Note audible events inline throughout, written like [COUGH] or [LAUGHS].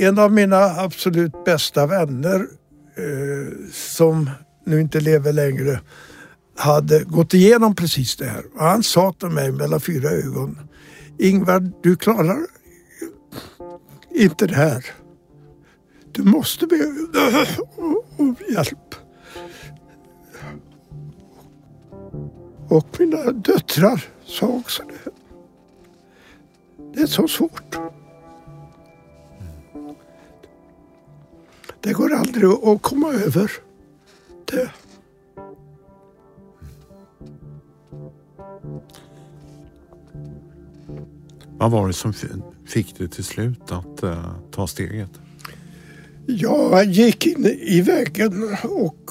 en av mina absolut bästa vänner eh, som nu inte lever längre hade gått igenom precis det här. Och han sa till mig mellan fyra ögon. Ingvar, du klarar inte det här. Du måste be om hjälp. Och mina döttrar sa också det. Det är så svårt. Det går aldrig att komma över det. Vad var det som fick dig till slut att uh, ta steget? Jag gick in i väggen och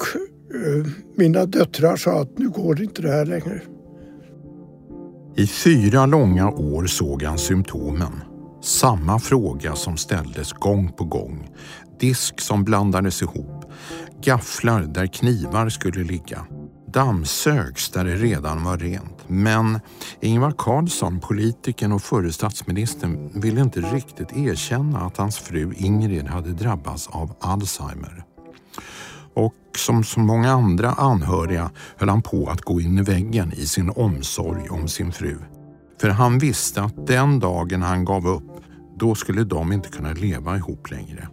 uh, mina döttrar sa att nu går inte det här längre. I fyra långa år såg han symptomen. Samma fråga som ställdes gång på gång. Disk som blandades ihop. Gafflar där knivar skulle ligga dammsögs där det redan var rent. Men Ingvar Carlsson, politikern och förre statsministern, ville inte riktigt erkänna att hans fru Ingrid hade drabbats av Alzheimer. Och som så många andra anhöriga höll han på att gå in i väggen i sin omsorg om sin fru. För han visste att den dagen han gav upp, då skulle de inte kunna leva ihop längre.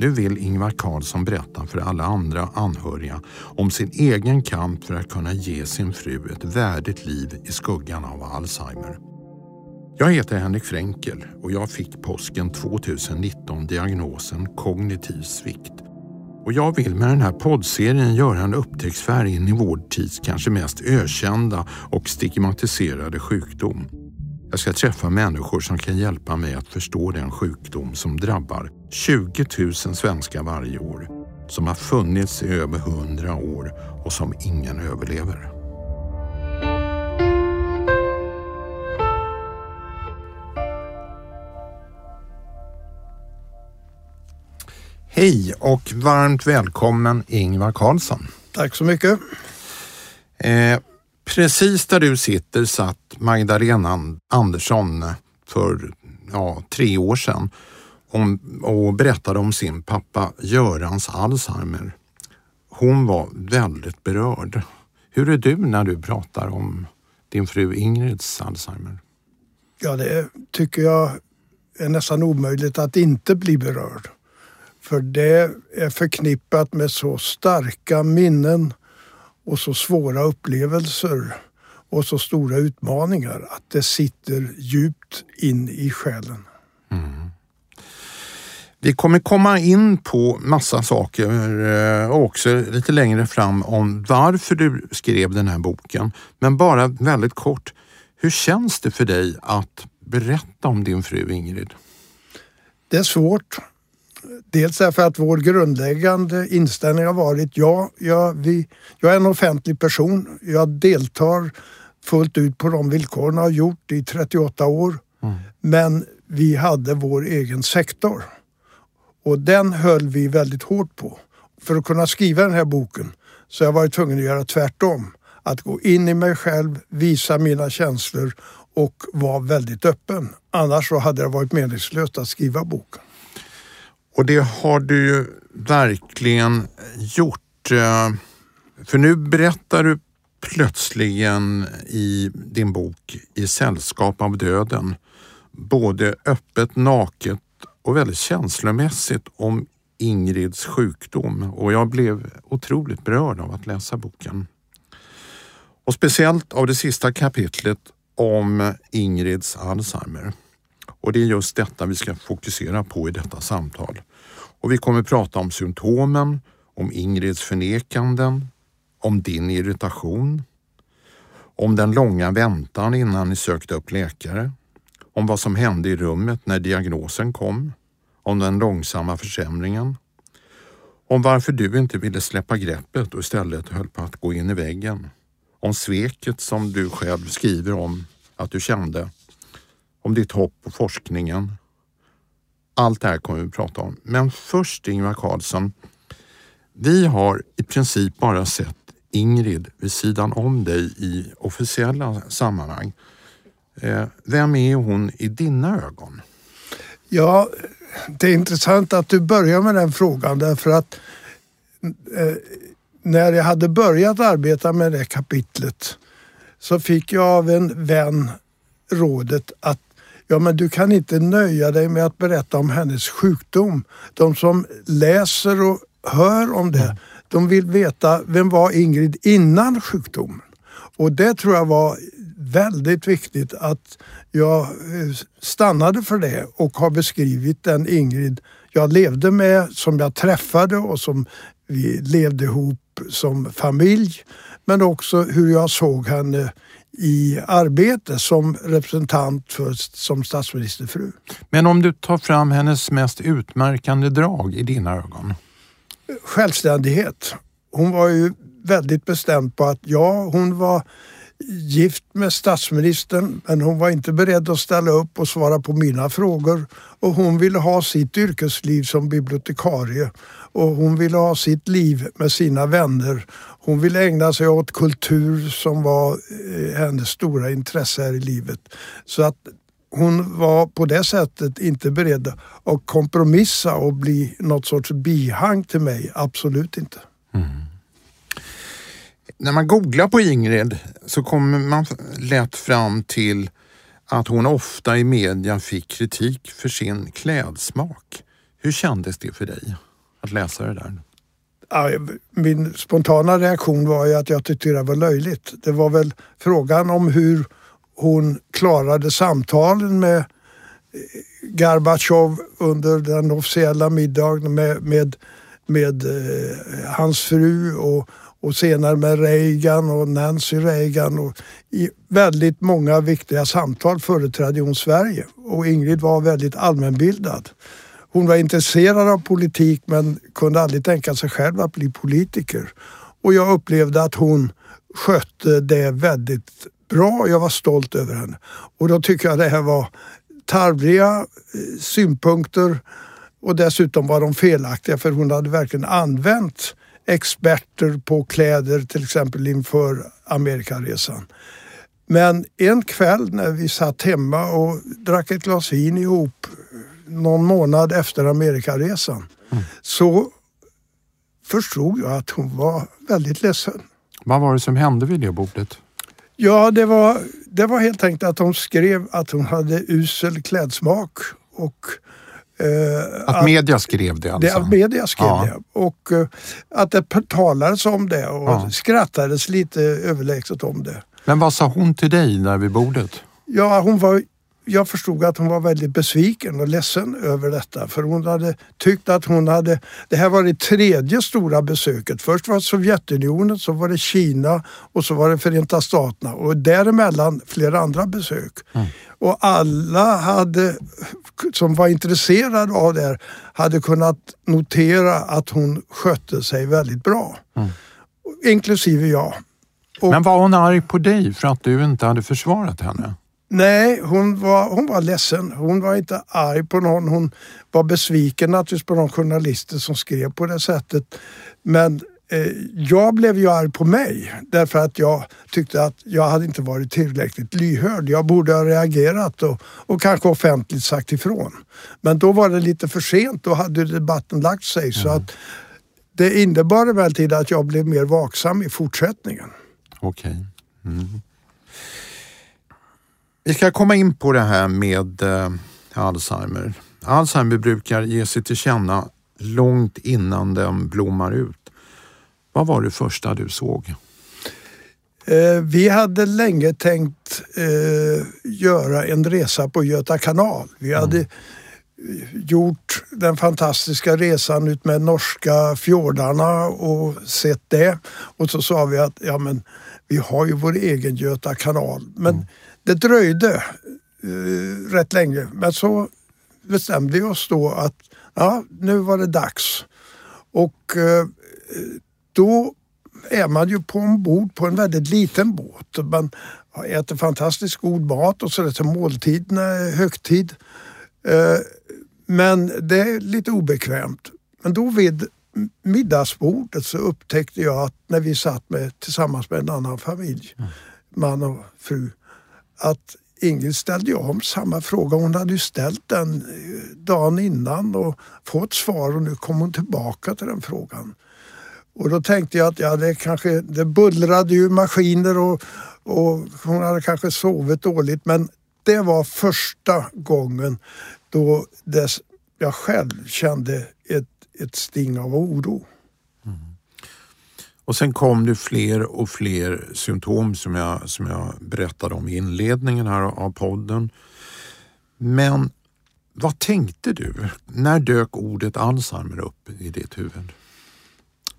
Nu vill Ingvar Carlsson berätta för alla andra anhöriga om sin egen kamp för att kunna ge sin fru ett värdigt liv i skuggan av Alzheimer. Jag heter Henrik Fränkel och jag fick påsken 2019 diagnosen kognitiv svikt. Och jag vill med den här poddserien göra en upptäcktsfärd in i vår tids kanske mest ökända och stigmatiserade sjukdom. Jag ska träffa människor som kan hjälpa mig att förstå den sjukdom som drabbar 20 000 svenskar varje år, som har funnits i över 100 år och som ingen överlever. Hej och varmt välkommen Ingvar Carlsson. Tack så mycket. Eh, Precis där du sitter satt Magdalena Andersson för ja, tre år sedan och berättade om sin pappa Görans Alzheimer. Hon var väldigt berörd. Hur är du när du pratar om din fru Ingrids Alzheimer? Ja, det tycker jag är nästan omöjligt att inte bli berörd. För det är förknippat med så starka minnen och så svåra upplevelser och så stora utmaningar att det sitter djupt in i själen. Mm. Vi kommer komma in på massa saker och eh, också lite längre fram om varför du skrev den här boken. Men bara väldigt kort, hur känns det för dig att berätta om din fru Ingrid? Det är svårt. Dels därför att vår grundläggande inställning har varit ja, jag, vi, jag är en offentlig person. Jag deltar fullt ut på de villkoren och har gjort i 38 år. Mm. Men vi hade vår egen sektor och den höll vi väldigt hårt på. För att kunna skriva den här boken så jag varit tvungen att göra tvärtom. Att gå in i mig själv, visa mina känslor och vara väldigt öppen. Annars så hade det varit meningslöst att skriva boken. Och det har du ju verkligen gjort. Eh, för nu berättar du plötsligen i din bok I sällskap av döden både öppet, naket och väldigt känslomässigt om Ingrids sjukdom och jag blev otroligt berörd av att läsa boken. Och speciellt av det sista kapitlet om Ingrids Alzheimer. Och det är just detta vi ska fokusera på i detta samtal. Och vi kommer prata om symptomen, om Ingrids förnekanden, om din irritation, om den långa väntan innan ni sökte upp läkare, om vad som hände i rummet när diagnosen kom, om den långsamma försämringen, om varför du inte ville släppa greppet och istället höll på att gå in i väggen, om sveket som du själv skriver om att du kände, om ditt hopp på forskningen. Allt det här kommer vi att prata om. Men först Ingvar Carlsson, vi har i princip bara sett Ingrid vid sidan om dig i officiella sammanhang. Eh, vem är hon i dina ögon? Ja, det är intressant att du börjar med den frågan därför att eh, när jag hade börjat arbeta med det kapitlet så fick jag av en vän rådet att ja, men du kan inte nöja dig med att berätta om hennes sjukdom. De som läser och hör om det, de vill veta vem var Ingrid innan sjukdomen? Och det tror jag var väldigt viktigt att jag eh, stannade för det och har beskrivit den Ingrid jag levde med, som jag träffade och som vi levde ihop som familj. Men också hur jag såg henne i arbete som representant för, som statsministerfru. Men om du tar fram hennes mest utmärkande drag i dina ögon? Självständighet. Hon var ju väldigt bestämd på att ja, hon var gift med statsministern men hon var inte beredd att ställa upp och svara på mina frågor. Och hon ville ha sitt yrkesliv som bibliotekarie och hon ville ha sitt liv med sina vänner. Hon ville ägna sig åt kultur som var eh, hennes stora intresse här i livet. Så att hon var på det sättet inte beredd att kompromissa och bli något sorts bihang till mig. Absolut inte. Mm när man googlar på Ingrid så kommer man lätt fram till att hon ofta i media fick kritik för sin klädsmak. Hur kändes det för dig att läsa det där? min spontana reaktion var ju att jag tyckte det var löjligt. Det var väl frågan om hur hon klarade samtalen med eh, Gorbatjov under den officiella middagen med, med, med eh, hans fru och, och senare med Reagan och Nancy Reagan. Och I väldigt många viktiga samtal företrädde hon Sverige och Ingrid var väldigt allmänbildad. Hon var intresserad av politik men kunde aldrig tänka sig själv att bli politiker. Och jag upplevde att hon skötte det väldigt bra. Jag var stolt över henne. Och då tycker jag det här var tarvliga eh, synpunkter och dessutom var de felaktiga för hon hade verkligen använt experter på kläder till exempel inför Amerikaresan. Men en kväll när vi satt hemma och drack ett glas vin ihop någon månad efter Amerikaresan mm. så förstod jag att hon var väldigt ledsen. Vad var det som hände vid det bordet? Ja, det var, det var helt enkelt att hon skrev att hon hade usel klädsmak och att, att media skrev det alltså? Det, att media skrev ja. det och uh, att det talades om det och ja. skrattades lite överlägset om det. Men vad sa hon till dig där vid bordet? Ja, hon var jag förstod att hon var väldigt besviken och ledsen över detta för hon hade tyckt att hon hade... Det här var det tredje stora besöket. Först var det Sovjetunionen, så var det Kina och så var det Förenta Staterna och däremellan flera andra besök. Mm. Och alla hade, som var intresserade av det här hade kunnat notera att hon skötte sig väldigt bra. Mm. Inklusive jag. Och, Men var hon arg på dig för att du inte hade försvarat henne? Nej, hon var, hon var ledsen. Hon var inte arg på någon. Hon var besviken naturligtvis på de journalister som skrev på det sättet. Men eh, jag blev ju arg på mig därför att jag tyckte att jag hade inte varit tillräckligt lyhörd. Jag borde ha reagerat och, och kanske offentligt sagt ifrån. Men då var det lite för sent. Då hade debatten lagt sig. Mm. Så att det innebar emellertid att jag blev mer vaksam i fortsättningen. Okej. Okay. Mm. Vi ska komma in på det här med eh, Alzheimer. Alzheimer brukar ge sig till känna långt innan den blommar ut. Vad var det första du såg? Eh, vi hade länge tänkt eh, göra en resa på Göta kanal. Vi hade mm. gjort den fantastiska resan ut med norska fjordarna och sett det. Och så sa vi att ja, men, vi har ju vår egen Göta kanal. Men mm det dröjde eh, rätt länge men så bestämde vi oss då att ja, nu var det dags. Och eh, då är man ju på ombord på en väldigt liten båt. Man äter fantastiskt god mat och så är det måltiderna är högtid. Eh, men det är lite obekvämt. Men då vid middagsbordet så upptäckte jag att när vi satt med, tillsammans med en annan familj, mm. man och fru, att Ingrid ställde om samma fråga. Hon hade ju ställt den eh, dagen innan och fått svar och nu kom hon tillbaka till den frågan. Och då tänkte jag att ja, det kanske, det bullrade ju maskiner och, och hon hade kanske sovit dåligt men det var första gången då dess, jag själv kände ett, ett sting av oro. Och sen kom det fler och fler symptom som jag, som jag berättade om i inledningen här av podden. Men vad tänkte du? När dök ordet Alzheimer upp i ditt huvud?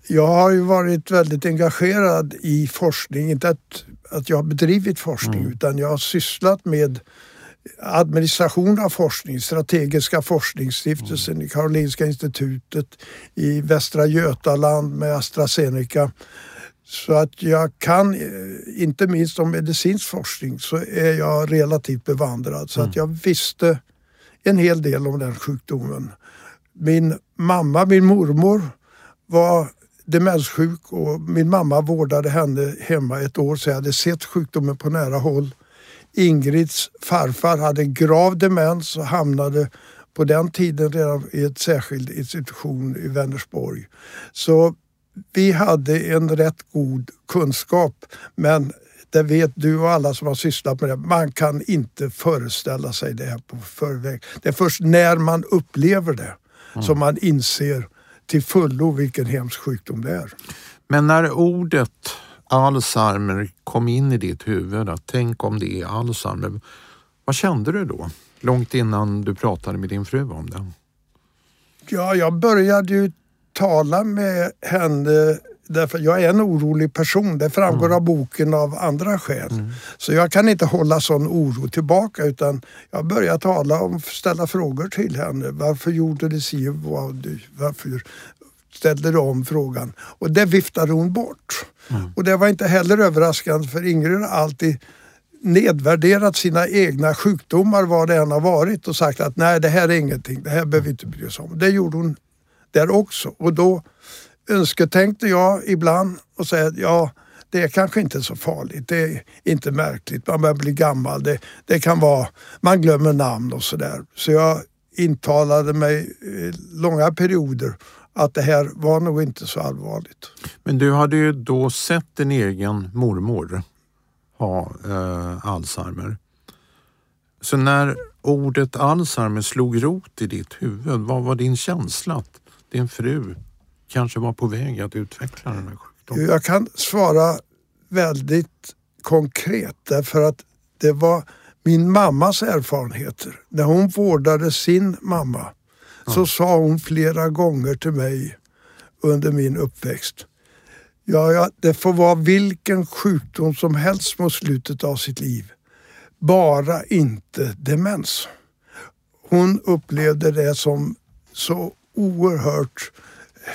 Jag har ju varit väldigt engagerad i forskning, inte att, att jag har bedrivit forskning mm. utan jag har sysslat med administration av forskning, strategiska forskningsstiftelsen mm. i Karolinska institutet i Västra Götaland med AstraZeneca. Så att jag kan, eh, inte minst om medicinsk forskning, så är jag relativt bevandrad. Så mm. att jag visste en hel del om den sjukdomen. Min mamma, min mormor, var demenssjuk och min mamma vårdade henne hemma ett år så jag hade sett sjukdomen på nära håll. Ingrids farfar hade grav demens och hamnade på den tiden redan i ett särskild institution i Vänersborg. Så vi hade en rätt god kunskap men det vet du och alla som har sysslat med det. Man kan inte föreställa sig det här på förväg. Det är först när man upplever det mm. som man inser till fullo vilken hemsk sjukdom det är. Men när ordet Alzheimer kom in i ditt huvud, att tänk om det är Alzheimer. Vad kände du då? Långt innan du pratade med din fru om det. Ja, jag började ju tala med henne därför jag är en orolig person. Det framgår mm. av boken av andra skäl. Mm. Så jag kan inte hålla sån oro tillbaka utan jag börjar tala och ställa frågor till henne. Varför gjorde du si? Varför ställde du om frågan? Och det viftade hon bort. Mm. Och det var inte heller överraskande för Ingrid har alltid nedvärderat sina egna sjukdomar vad det än har varit och sagt att nej det här är ingenting, det här behöver vi inte bry oss om. Det gjorde hon där också och då önsketänkte jag ibland och säga att ja, det är kanske inte så farligt. Det är inte märkligt. Man börjar bli gammal. Det, det kan vara, man glömmer namn och sådär. Så jag intalade mig eh, långa perioder att det här var nog inte så allvarligt. Men du hade ju då sett din egen mormor ha eh, Alzheimer. Så när ordet Alzheimer slog rot i ditt huvud, vad var din känsla att din fru kanske var på väg att utveckla den här sjukdomen? Jag kan svara väldigt konkret därför att det var min mammas erfarenheter. När hon vårdade sin mamma ja. så sa hon flera gånger till mig under min uppväxt. Ja, ja, det får vara vilken sjukdom som helst mot slutet av sitt liv. Bara inte demens. Hon upplevde det som så oerhört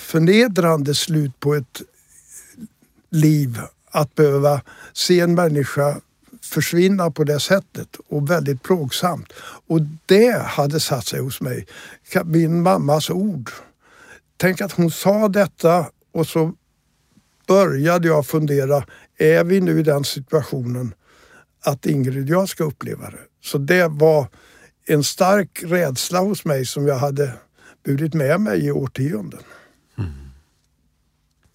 förnedrande slut på ett liv att behöva se en människa försvinna på det sättet och väldigt plågsamt. Och det hade satt sig hos mig. Min mammas ord. Tänk att hon sa detta och så började jag fundera, är vi nu i den situationen att Ingrid och jag ska uppleva det? Så det var en stark rädsla hos mig som jag hade burit med mig i årtionden. Mm.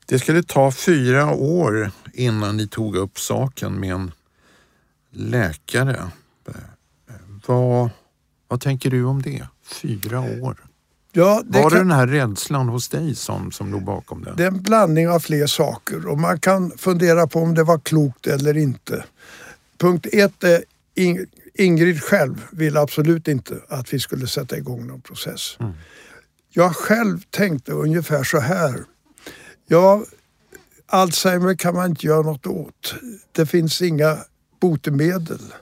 Det skulle ta fyra år innan ni tog upp saken med en läkare. Vad, vad tänker du om det? Fyra år? Ja, det var det kan... den här rädslan hos dig som, som låg bakom det? Det är en blandning av fler saker och man kan fundera på om det var klokt eller inte. Punkt ett är Ingrid själv vill absolut inte att vi skulle sätta igång någon process. Mm. Jag själv tänkte ungefär så här. Ja, Alzheimer kan man inte göra något åt. Det finns inga botemedel.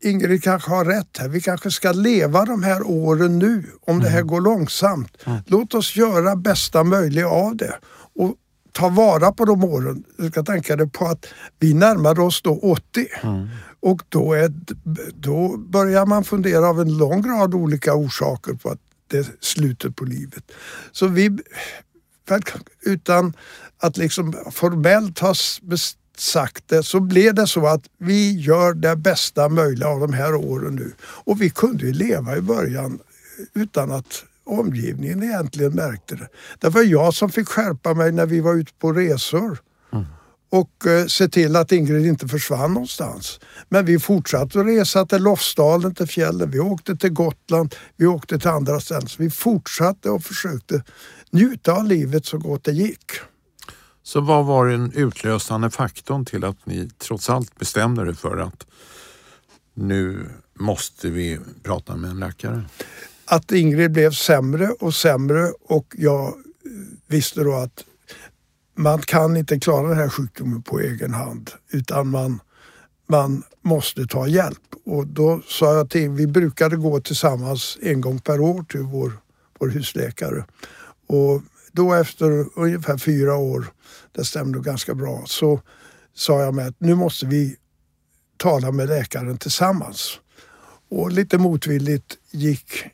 Ingrid kanske har rätt här. Vi kanske ska leva de här åren nu om mm. det här mm. går långsamt. Mm. Låt oss göra bästa möjliga av det och ta vara på de åren. Du ska tänka dig på att vi närmar oss då 80 mm. och då, är, då börjar man fundera av en lång rad olika orsaker på att det är slutet på livet. Så vi, utan att liksom formellt ha sagt det så blev det så att vi gör det bästa möjliga av de här åren nu. Och vi kunde ju leva i början utan att omgivningen egentligen märkte det. Det var jag som fick skärpa mig när vi var ute på resor mm. och eh, se till att Ingrid inte försvann någonstans. Men vi fortsatte att resa till Lofsdalen, till fjällen. Vi åkte till Gotland, vi åkte till andra ställen. Så vi fortsatte och försökte njuta av livet så gott det gick. Så vad var den utlösande faktorn till att ni trots allt bestämde er för att nu måste vi prata med en läkare? Att Ingrid blev sämre och sämre och jag eh, visste då att man kan inte klara den här sjukdomen på egen hand utan man, man måste ta hjälp. Och då sa jag till vi brukade gå tillsammans en gång per år till vår, vår husläkare. Och då efter ungefär fyra år, det stämde ganska bra, så sa jag med att nu måste vi tala med läkaren tillsammans. Och lite motvilligt gick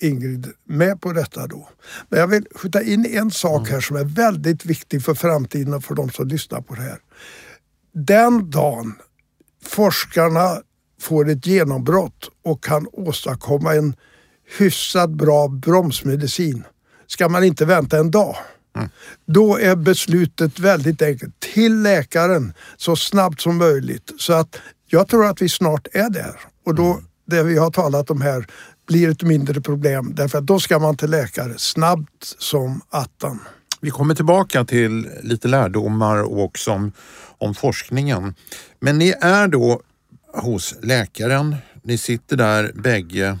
Ingrid med på detta då. Men jag vill skjuta in en sak här som är väldigt viktig för framtiden och för de som lyssnar på det här. Den dagen forskarna får ett genombrott och kan åstadkomma en hyfsat bra bromsmedicin ska man inte vänta en dag. Mm. Då är beslutet väldigt enkelt. Till läkaren så snabbt som möjligt. Så att jag tror att vi snart är där. Och då, det vi har talat om här, blir ett mindre problem. Därför att då ska man till läkare snabbt som attan. Vi kommer tillbaka till lite lärdomar och också om, om forskningen. Men ni är då hos läkaren. Ni sitter där bägge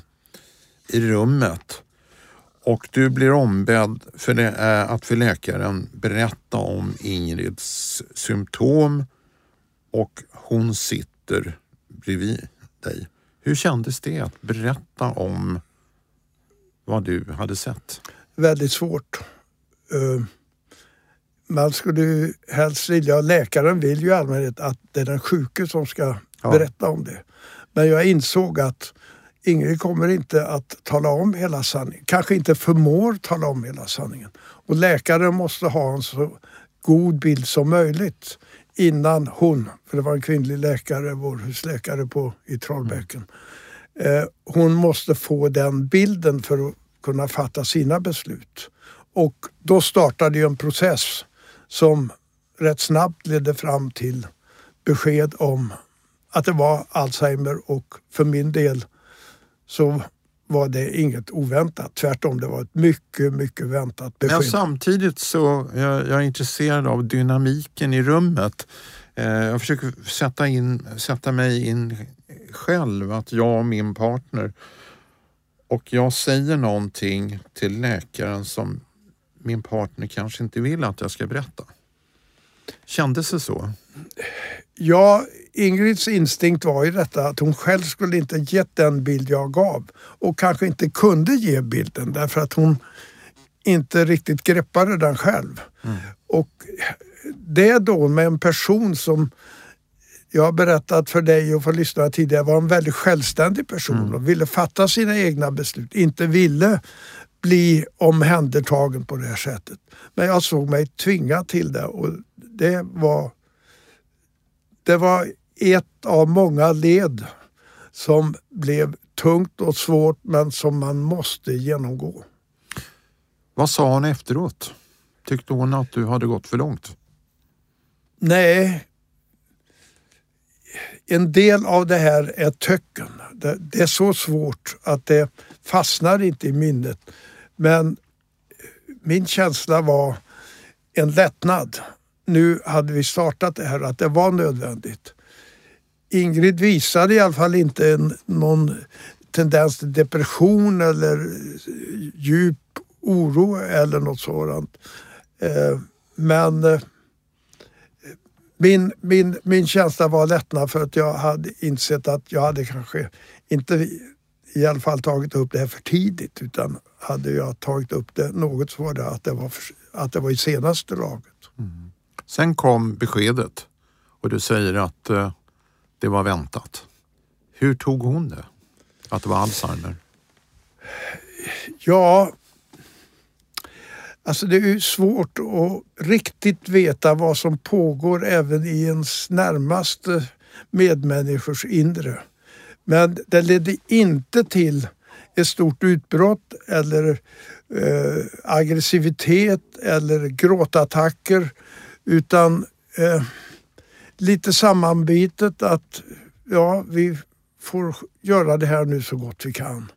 i rummet och du blir ombedd för det, att för läkaren berätta om Ingrids symptom och hon sitter bredvid dig. Hur kändes det att berätta om vad du hade sett? Väldigt svårt. Eh, man skulle helst vilja, läkaren vill ju i allmänhet att det är den sjuke som ska ja. berätta om det. Men jag insåg att Ingrid kommer inte att tala om hela sanningen, kanske inte förmår tala om hela sanningen. Och läkaren måste ha en så god bild som möjligt innan hon, för det var en kvinnlig läkare, vår husläkare på, i Trollbäcken. Eh, hon måste få den bilden för att kunna fatta sina beslut. Och då startade ju en process som rätt snabbt ledde fram till besked om att det var Alzheimer och för min del så var det inget oväntat. Tvärtom, det var ett mycket, mycket väntat besked. Men samtidigt så jag, jag är intresserad av dynamiken i rummet. Eh, jag försöker sätta, in, sätta mig in själv, att jag och min partner och jag säger någonting till läkaren som min partner kanske inte vill att jag ska berätta. Kändes det så? Ja, Ingrids instinkt var ju detta att hon själv skulle inte gett den bild jag gav och kanske inte kunde ge bilden därför att hon inte riktigt greppade den själv. Mm. Och det då med en person som jag har berättat för dig och för lyssnarna tidigare var en väldigt självständig person mm. och ville fatta sina egna beslut, inte ville bli omhändertagen på det här sättet. Men jag såg mig tvingad till det och det var det var ett av många led som blev tungt och svårt men som man måste genomgå. Vad sa hon efteråt? Tyckte hon att du hade gått för långt? Nej. En del av det här är töcken. Det, det är så svårt att det fastnar inte i minnet. Men min känsla var en lättnad. Nu hade vi startat det här, att det var nödvändigt. Ingrid visade i alla fall inte en, någon tendens till depression eller djup oro eller något sådant. Eh, men eh, min, min, min känsla var lättnad för att jag hade insett att jag hade kanske inte i alla fall tagit upp det här för tidigt utan hade jag tagit upp det något så var det att det var, för, att det var i senaste laget. Mm. Sen kom beskedet och du säger att eh, det var väntat. Hur tog hon det? Att det var Alzheimer? Ja, Alltså det är ju svårt att riktigt veta vad som pågår även i ens närmaste medmänniskors inre. Men det ledde inte till ett stort utbrott eller eh, aggressivitet eller gråtattacker utan eh, lite sammanbitet att ja, vi får göra det här nu så gott vi kan.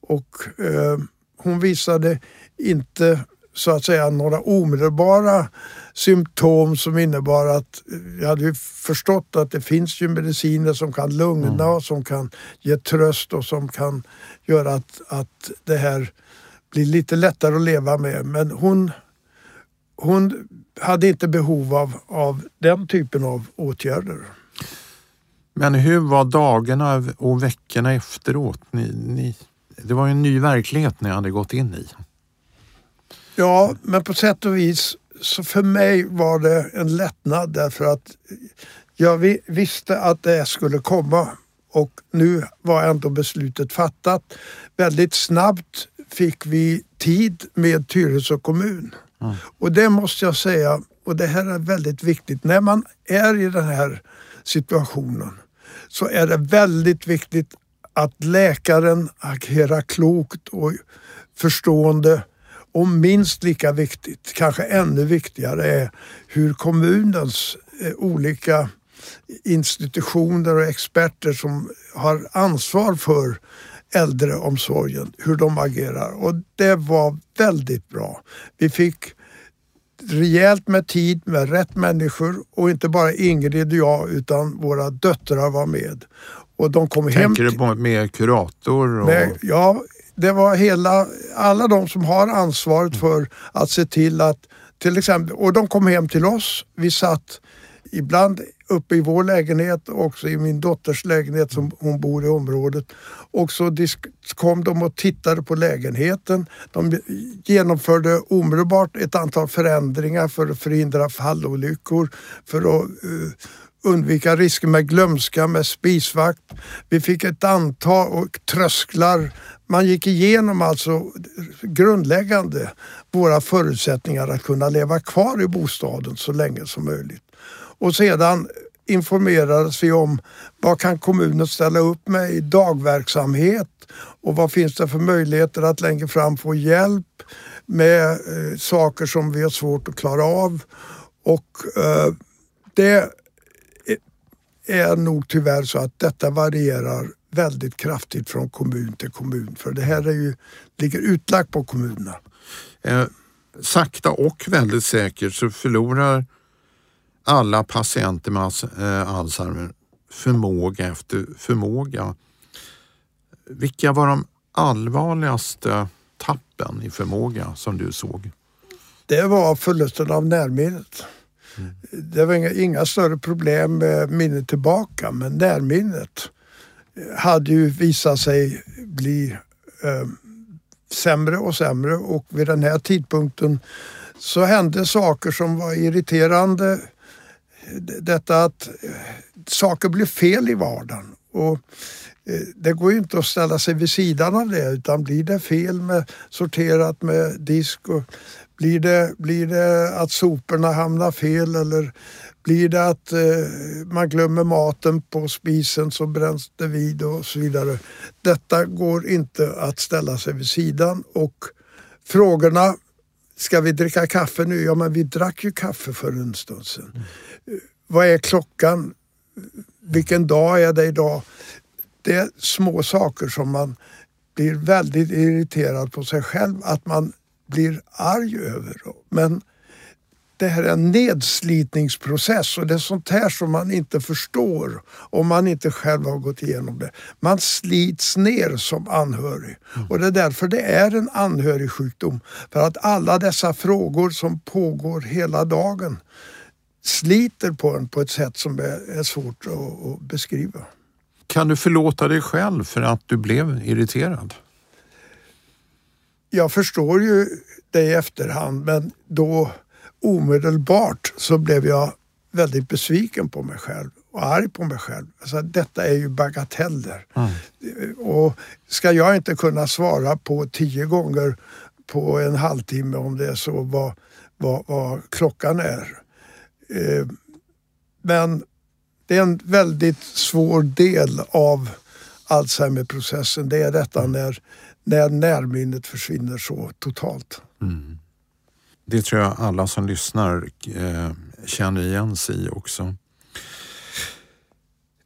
Och eh, hon visade inte så att säga några omedelbara symptom som innebar att jag hade förstått att det finns ju mediciner som kan lugna mm. och som kan ge tröst och som kan göra att, att det här blir lite lättare att leva med. Men hon, hon hade inte behov av, av den typen av åtgärder. Men hur var dagarna och veckorna efteråt? Ni, ni, det var en ny verklighet ni hade gått in i. Ja, men på sätt och vis så för mig var det en lättnad därför att jag visste att det skulle komma och nu var ändå beslutet fattat. Väldigt snabbt fick vi tid med Tyresö kommun. Mm. Och det måste jag säga, och det här är väldigt viktigt, när man är i den här situationen så är det väldigt viktigt att läkaren agerar klokt och förstående och minst lika viktigt, kanske ännu viktigare, är hur kommunens eh, olika institutioner och experter som har ansvar för äldreomsorgen, hur de agerar. Och det var väldigt bra. Vi fick rejält med tid med rätt människor och inte bara Ingrid och jag utan våra döttrar var med. Och de kom Tänker hem du på med kurator? Och... Med, ja, det var hela, alla de som har ansvaret mm. för att se till att till exempel, och de kom hem till oss. Vi satt ibland uppe i vår lägenhet och också i min dotters lägenhet som hon bor i området. Och så kom de och tittade på lägenheten. De genomförde omedelbart ett antal förändringar för att förhindra fallolyckor, för att eh, undvika risker med glömska, med spisvakt. Vi fick ett antal och trösklar. Man gick igenom alltså grundläggande våra förutsättningar att kunna leva kvar i bostaden så länge som möjligt. Och sedan informerades vi om vad kan kommunen ställa upp med i dagverksamhet och vad finns det för möjligheter att längre fram få hjälp med eh, saker som vi har svårt att klara av. Och eh, det är nog tyvärr så att detta varierar väldigt kraftigt från kommun till kommun för det här är ju, ligger utlagt på kommunerna. Eh, sakta och väldigt säkert så förlorar alla patienter med eh, Alzheimer förmåga efter förmåga. Vilka var de allvarligaste tappen i förmåga som du såg? Det var förlusten av närminnet. Mm. Det var inga, inga, större problem med minnet tillbaka men närminnet hade ju visat sig bli eh, sämre och sämre och vid den här tidpunkten så hände saker som var irriterande detta att eh, saker blir fel i vardagen. Och eh, det går ju inte att ställa sig vid sidan av det utan blir det fel med sorterat med disk och blir det, blir det att soporna hamnar fel eller blir det att eh, man glömmer maten på spisen så bränns det vid och så vidare. Detta går inte att ställa sig vid sidan och frågorna Ska vi dricka kaffe nu? Ja, men vi drack ju kaffe för en stund sedan. Mm vad är klockan? Vilken dag är det idag? Det är små saker som man blir väldigt irriterad på sig själv att man blir arg över. Men det här är en nedslitningsprocess och det är sånt här som man inte förstår om man inte själv har gått igenom det. Man slits ner som anhörig mm. och det är därför det är en anhörigsjukdom. För att alla dessa frågor som pågår hela dagen sliter på en på ett sätt som är, svårt att, att beskriva. Kan du förlåta dig själv för att du blev irriterad? Jag förstår ju det i efterhand men då omedelbart så blev jag väldigt besviken på mig själv och arg på mig själv. Alltså, detta är ju bagateller. Mm. Och ska jag inte kunna svara på tio gånger på en halvtimme om det är så vad, vad, vad klockan är. Eh, men det är en väldigt svår del av Alzheimerprocessen. Det är detta när, när närminnet försvinner så totalt. Mm. Det tror jag alla som lyssnar eh, känner igen sig i också.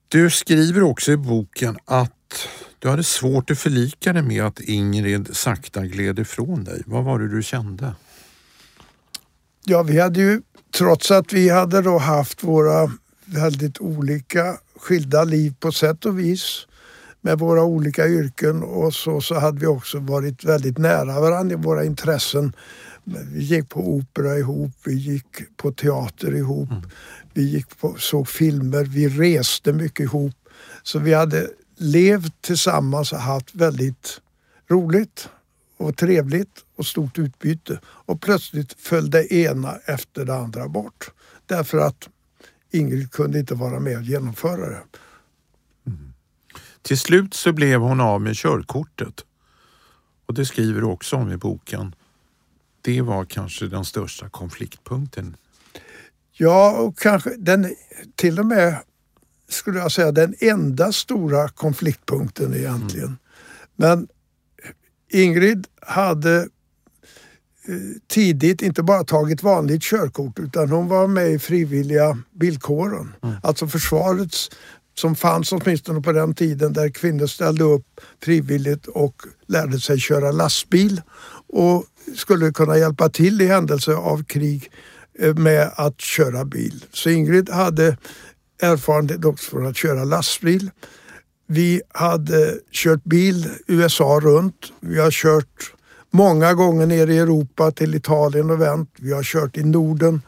Du skriver också i boken att du hade svårt att förlika dig med att Ingrid sakta gled ifrån dig. Vad var det du kände? Ja, vi hade ju, trots att vi hade då haft våra väldigt olika skilda liv på sätt och vis med våra olika yrken och så, så hade vi också varit väldigt nära varandra i våra intressen. Vi gick på opera ihop, vi gick på teater ihop, mm. vi gick på, såg filmer, vi reste mycket ihop. Så vi hade levt tillsammans och haft väldigt roligt och trevligt och stort utbyte. Och plötsligt föll det ena efter det andra bort. Därför att Ingrid kunde inte vara med och genomföra det. Mm. Till slut så blev hon av med körkortet. Och det skriver du också om i boken. Det var kanske den största konfliktpunkten. Ja, och kanske den till och med skulle jag säga den enda stora konfliktpunkten egentligen. Mm. Men Ingrid hade eh, tidigt inte bara tagit vanligt körkort utan hon var med i frivilliga bilkåren. Mm. Alltså försvarets som fanns åtminstone på den tiden där kvinnor ställde upp frivilligt och lärde sig köra lastbil och skulle kunna hjälpa till i händelse av krig eh, med att köra bil. Så Ingrid hade erfarenhet också från att köra lastbil. Vi hade kört bil USA runt. Vi har kört många gånger ner i Europa till Italien och vänt. Vi har kört i Norden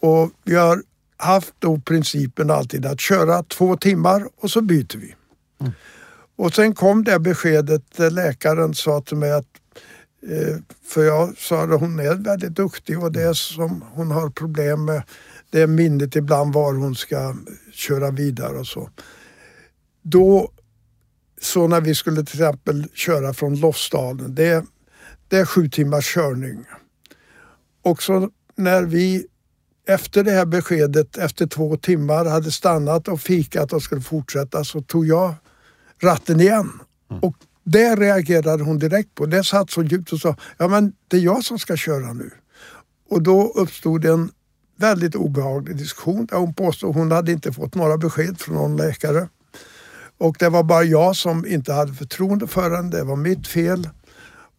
och vi har haft då principen alltid att köra två timmar och så byter vi. Mm. Och sen kom det beskedet, läkaren sa till mig att eh, för jag sa att hon är väldigt duktig och det som hon har problem med det är minnet ibland var hon ska köra vidare och så. Då, så när vi skulle till exempel köra från Lofsdalen, det, det är sju timmars körning. Och så när vi efter det här beskedet, efter två timmar, hade stannat och fikat och skulle fortsätta så tog jag ratten igen. Mm. Och det reagerade hon direkt på. Det satt så djupt och sa, ja men det är jag som ska köra nu. Och då uppstod en väldigt obehaglig diskussion där hon påstod hon hade inte fått några besked från någon läkare. Och det var bara jag som inte hade förtroende för henne, det var mitt fel.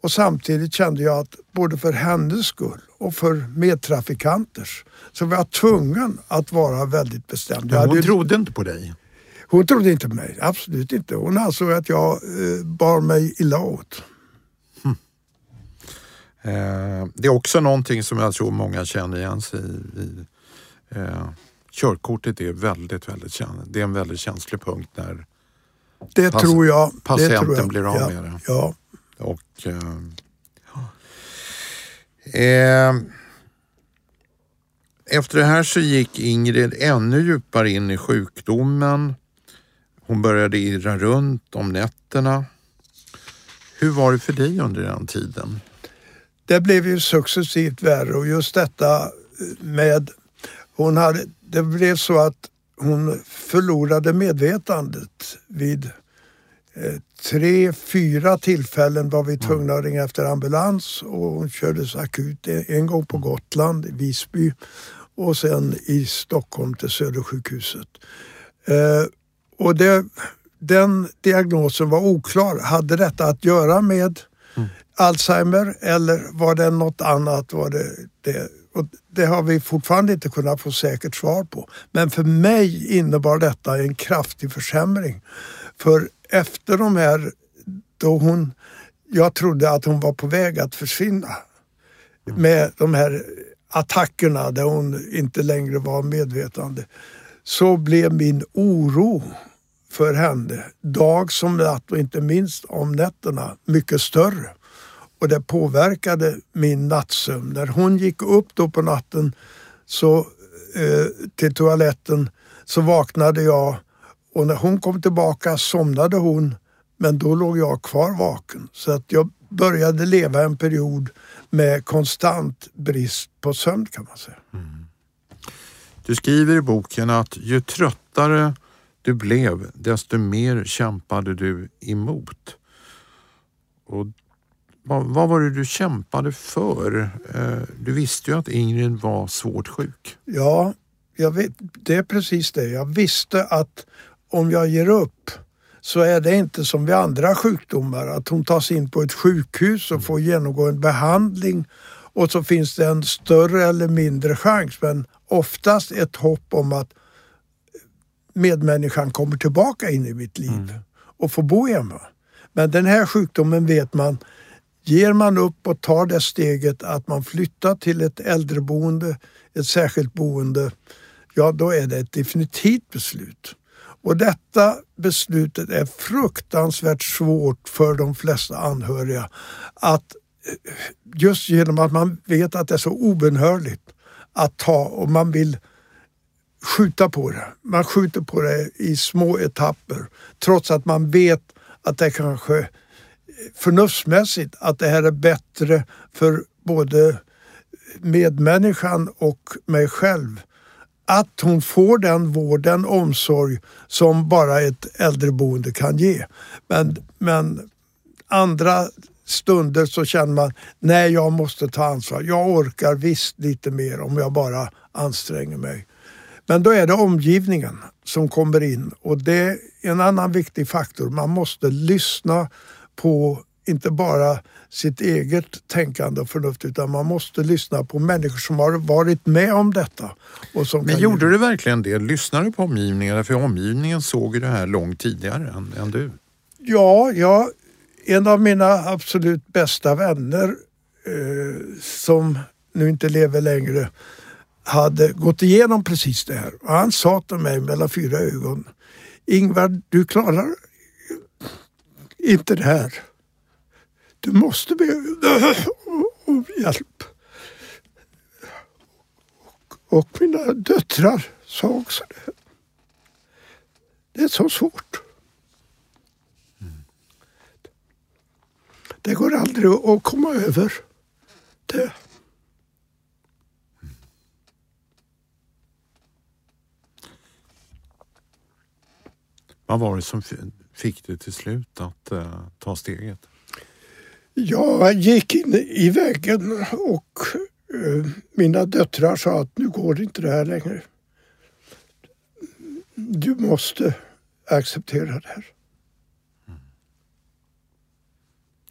Och samtidigt kände jag att både för hennes skull och för medtrafikanters så var jag tvungen att vara väldigt bestämd. Men hon hade... trodde inte på dig? Hon trodde inte på mig, absolut inte. Hon ansåg att jag eh, bar mig illa åt. Eh, det är också någonting som jag tror många känner igen sig i. Eh, körkortet är väldigt, väldigt det är en väldigt känslig punkt när det tror jag. patienten tror jag. blir av ja, med det. Ja. Och, eh, eh, efter det här så gick Ingrid ännu djupare in i sjukdomen. Hon började irra runt om nätterna. Hur var det för dig under den tiden? det blev ju successivt värre och just detta med, hon hade, det blev så att hon förlorade medvetandet vid eh, tre, fyra tillfällen var vi tvungna att ringa efter ambulans och hon kördes akut en gång på Gotland, i Visby och sen i Stockholm till Södersjukhuset. Och det, den diagnosen var oklar. Hade detta att göra med mm. Alzheimer eller var det något annat? Var det, det, och det har vi fortfarande inte kunnat få säkert svar på. Men för mig innebar detta en kraftig försämring. För efter de här, då hon, jag trodde att hon var på väg att försvinna mm. med de här attackerna där hon inte längre var medvetande, så blev min oro för henne, dag som natt och inte minst om nätterna, mycket större och det påverkade min nattsömn. När hon gick upp då på natten så, eh, till toaletten så vaknade jag och när hon kom tillbaka somnade hon men då låg jag kvar vaken. Så att jag började leva en period med konstant brist på sömn kan man säga. Mm. Du skriver i boken att ju tröttare du blev desto mer kämpade du emot. Och vad, vad var det du kämpade för? Eh, du visste ju att Ingrid var svårt sjuk. Ja, jag vet, det är precis det. Jag visste att om jag ger upp så är det inte som vid andra sjukdomar att hon tas in på ett sjukhus och får genomgå en behandling och så finns det en större eller mindre chans men oftast ett hopp om att medmänniskan kommer tillbaka in i mitt liv mm. och får bo hemma. Men den här sjukdomen vet man, ger man upp och tar det steget att man flyttar till ett äldreboende, ett särskilt boende, ja då är det ett definitivt beslut. Och detta beslutet är fruktansvärt svårt för de flesta anhöriga att eh, just genom att man vet att det är så obenhörligt att ta och man vill skjuta på det. Man skjuter på det i små etapper trots att man vet att det kanske förnuftsmässigt att det här är bättre för både medmänniskan och mig själv. Att hon får den vård, den omsorg som bara ett äldreboende kan ge. Men, men andra stunder så känner man, nej jag måste ta ansvar. Jag orkar visst lite mer om jag bara anstränger mig. Men då är det omgivningen som kommer in och det är en annan viktig faktor. Man måste lyssna på inte bara sitt eget tänkande och förnuft utan man måste lyssna på människor som har varit med om detta. Och som Men gjorde du verkligen det? Lyssnade du på omgivningen? För omgivningen såg ju det här långt tidigare än, än du. Ja, ja, en av mina absolut bästa vänner eh, som nu inte lever längre hade gått igenom precis det här. Och han sa till mig mellan fyra ögon Ingvar, du klarar inte det här. Du måste be om hjälp. Och mina döttrar sa också det. Det är så svårt. Det går aldrig att komma över det. Vad var det som fick dig till slut att uh, ta steget? Jag gick in i väggen och uh, mina döttrar sa att nu går inte det här längre. Du måste acceptera det här. Mm.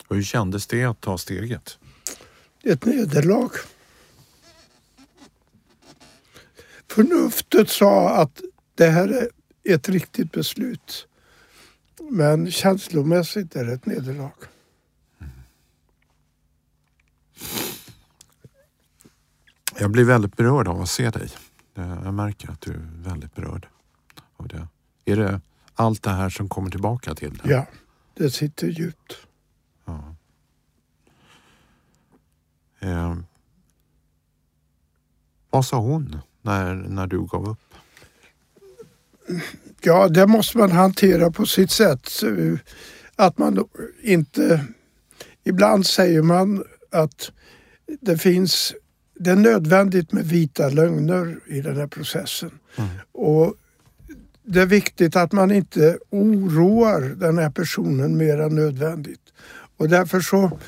Och hur kändes det att ta steget? Ett nederlag. Förnuftet sa att det här är ett riktigt beslut. Men känslomässigt är det ett nederlag. Jag blir väldigt berörd av att se dig. Jag märker att du är väldigt berörd av det. Är det allt det här som kommer tillbaka till dig? Ja, det sitter djupt. Ja. Eh, vad sa hon när, när du gav upp? Ja, det måste man hantera på sitt sätt. Att man inte... Ibland säger man att det finns... Det är nödvändigt med vita lögner i den här processen. Mm. Och det är viktigt att man inte oroar den här personen mer än nödvändigt. Och därför så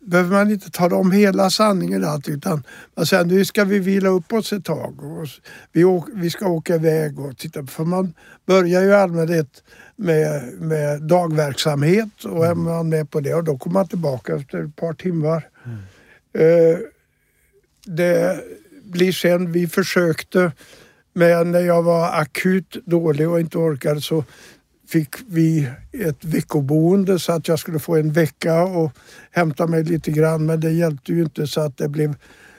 behöver man inte tala om hela sanningen allt utan man säger nu ska vi vila upp oss ett tag och vi, åker, vi ska åka iväg och titta. För man börjar ju i allmänhet med, med dagverksamhet och är man med på det och då kommer man tillbaka efter ett par timmar. Mm. Eh, det blir sen, vi försökte men när jag var akut dålig och inte orkade så fick vi ett veckoboende så att jag skulle få en vecka och hämta mig lite grann. Men det hjälpte ju inte så att det blev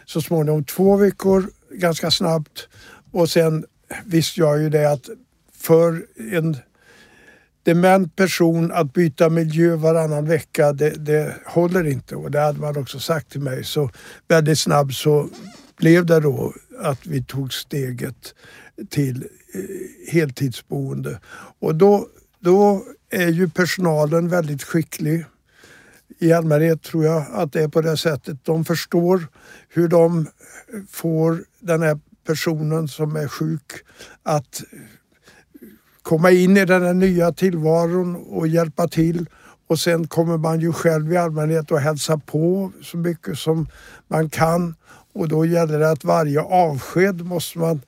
så småningom två veckor ganska snabbt. Och sen visste jag ju det att för en dement person att byta miljö varannan vecka, det, det håller inte. Och det hade man också sagt till mig. Så väldigt snabbt så blev det då att vi tog steget till eh, heltidsboende. Och då då är ju personalen väldigt skicklig. I allmänhet tror jag att det är på det sättet. De förstår hur de får den här personen som är sjuk att komma in i den här nya tillvaron och hjälpa till. Och sen kommer man ju själv i allmänhet och hälsa på så mycket som man kan. Och då gäller det att varje avsked måste man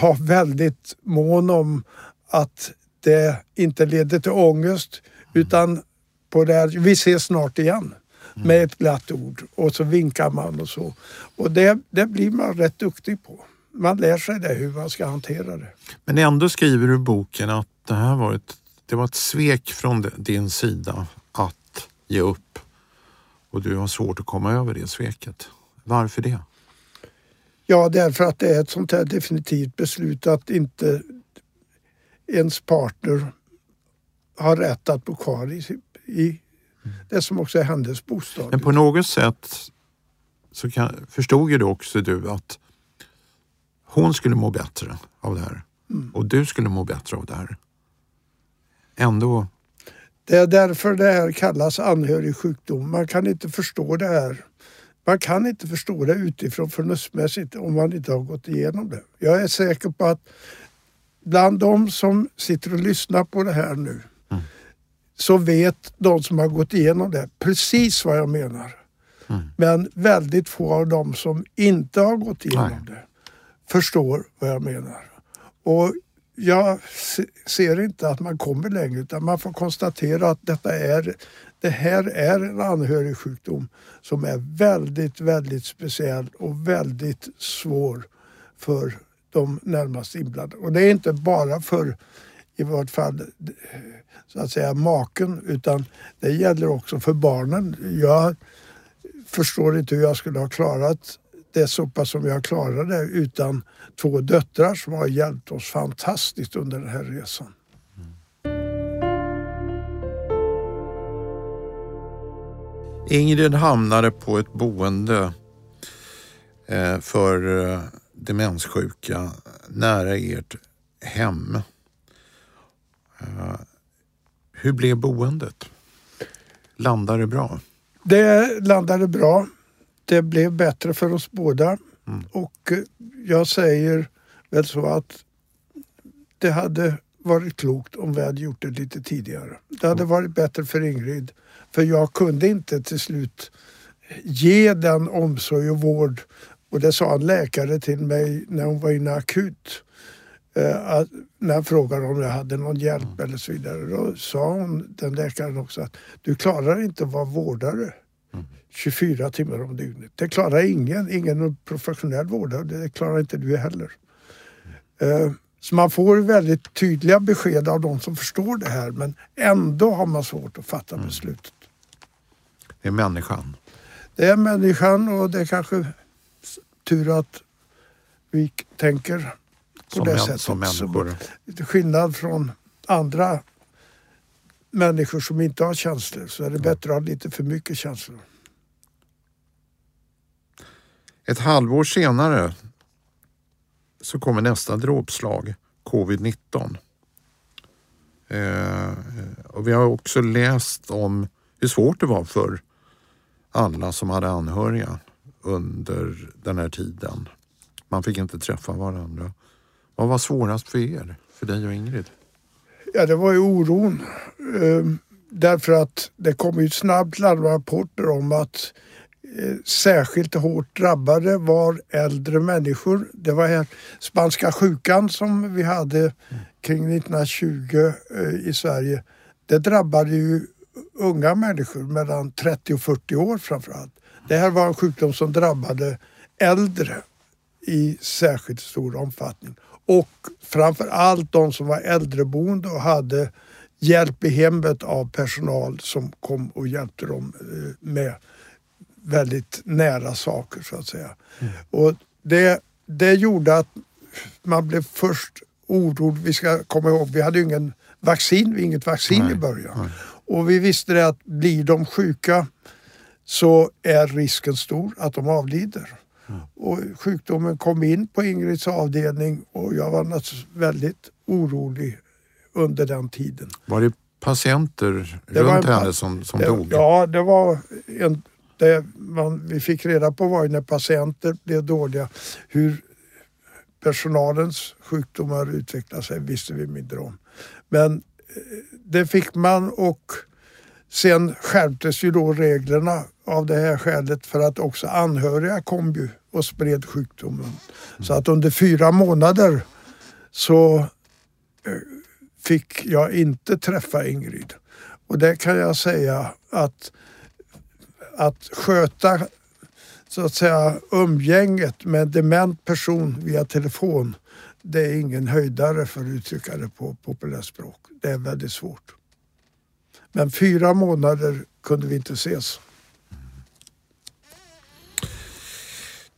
vara väldigt mån om att det inte leder till ångest utan på det här, vi ses snart igen med ett glatt ord och så vinkar man och så. Och det, det blir man rätt duktig på. Man lär sig det hur man ska hantera det. Men ändå skriver du i boken att det här var ett, det var ett svek från din sida att ge upp och du har svårt att komma över det sveket. Varför det? Ja, därför att det är ett sånt här definitivt beslut att inte ens partner har rätt att bo kvar i, i det som också är hennes bostad. Men på något sätt så kan, förstod ju också du att hon skulle må bättre av det här mm. och du skulle må bättre av det här. Ändå. Det är därför det här kallas anhörig sjukdom. Man kan inte förstå det här. Man kan inte förstå det utifrån förnuftsmässigt om man inte har gått igenom det. Jag är säker på att bland de som sitter och lyssnar på det här nu mm. så vet de som har gått igenom det precis vad jag menar. Mm. Men väldigt få av dem som inte har gått igenom Nej. det förstår vad jag menar. Och jag ser inte att man kommer längre utan man får konstatera att detta är, det här är en anhörigsjukdom som är väldigt, väldigt speciell och väldigt svår för de närmast inblandade. Och det är inte bara för i vart fall så att säga maken utan det gäller också för barnen. Jag förstår inte hur jag skulle ha klarat det så pass som jag klarade utan två döttrar som har hjälpt oss fantastiskt under den här resan. Ingrid hamnade på ett boende eh, för eh, demenssjuka nära ert hem. Eh, hur blev boendet? Landade det bra? Det landade bra det blev bättre för oss båda. Mm. Och eh, jag säger väl så att det hade varit klokt om vi hade gjort det lite tidigare. Det hade mm. varit bättre för Ingrid. För jag kunde inte till slut ge den omsorg och vård och det sa en läkare till mig när hon var inne akut. Eh, att, när jag frågade om jag hade någon hjälp mm. eller så vidare. Då sa hon, den läkaren också att du klarar inte att vara vårdare. 24 timmar om dygnet. Det klarar ingen, ingen professionell vårdare. Det klarar inte du heller. Mm. Så man får väldigt tydliga besked av de som förstår det här men ändå har man svårt att fatta mm. beslutet. Det är människan. Det är människan och det är kanske tur att vi tänker på som det sättet. Som människor. Till skillnad från andra människor som inte har känslor så är det bättre att ha lite för mycket känslor. Ett halvår senare så kommer nästa dråpslag, covid-19. Eh, och vi har också läst om hur svårt det var för alla som hade anhöriga under den här tiden. Man fick inte träffa varandra. Vad var svårast för er, för dig och Ingrid? Ja, det var ju oron. Ehm, därför att det kom ju snabbt larmrapporter om att eh, särskilt hårt drabbade var äldre människor. Det var här spanska sjukan som vi hade kring 1920 eh, i Sverige. Det drabbade ju unga människor mellan 30 och 40 år framförallt. Det här var en sjukdom som drabbade äldre i särskilt stor omfattning. Och framför allt de som var äldreboende och hade hjälp i hemmet av personal som kom och hjälpte dem eh, med väldigt nära saker så att säga. Mm. Och det, det gjorde att man blev först orolig. Vi ska komma ihåg, vi hade ju ingen vaccin, inget vaccin nej, i början. Nej. Och vi visste det att blir de sjuka så är risken stor att de avlider. Och sjukdomen kom in på Ingrids avdelning och jag var naturligtvis väldigt orolig under den tiden. Var det patienter det runt henne som, som det, dog? Ja, det var en, det man, vi fick reda på var ju när patienter blev dåliga hur personalens sjukdomar utvecklade sig visste vi mindre om. Men eh, det fick man och sen skärptes ju då reglerna av det här skälet för att också anhöriga kom ju och spred sjukdomen. Så att under fyra månader så eh, fick jag inte träffa Ingrid. Och det kan jag säga att, att sköta så att säga umgänget med en dement person via telefon det är ingen höjdare för att uttrycka det på populärt språk. Det är väldigt svårt. Men fyra månader kunde vi inte ses.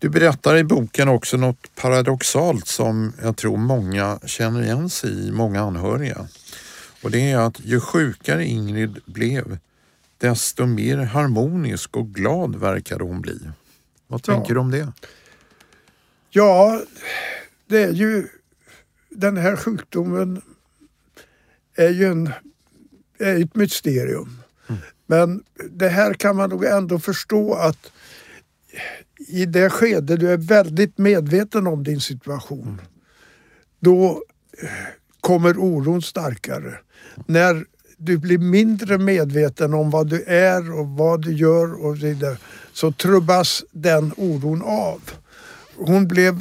Du berättar i boken också något paradoxalt som jag tror många känner igen sig i, många anhöriga. Och det är att ju sjukare Ingrid blev, desto mer harmonisk och glad verkade hon bli. Vad tänker ja. du om det? Ja, det är ju den här sjukdomen är ju en, är ett mysterium. Mm. Men det här kan man nog ändå förstå att i det skede du är väldigt medveten om din situation, då eh, kommer oron starkare. När du blir mindre medveten om vad du är och vad du gör och vidare, så trubbas den oron av. Hon blev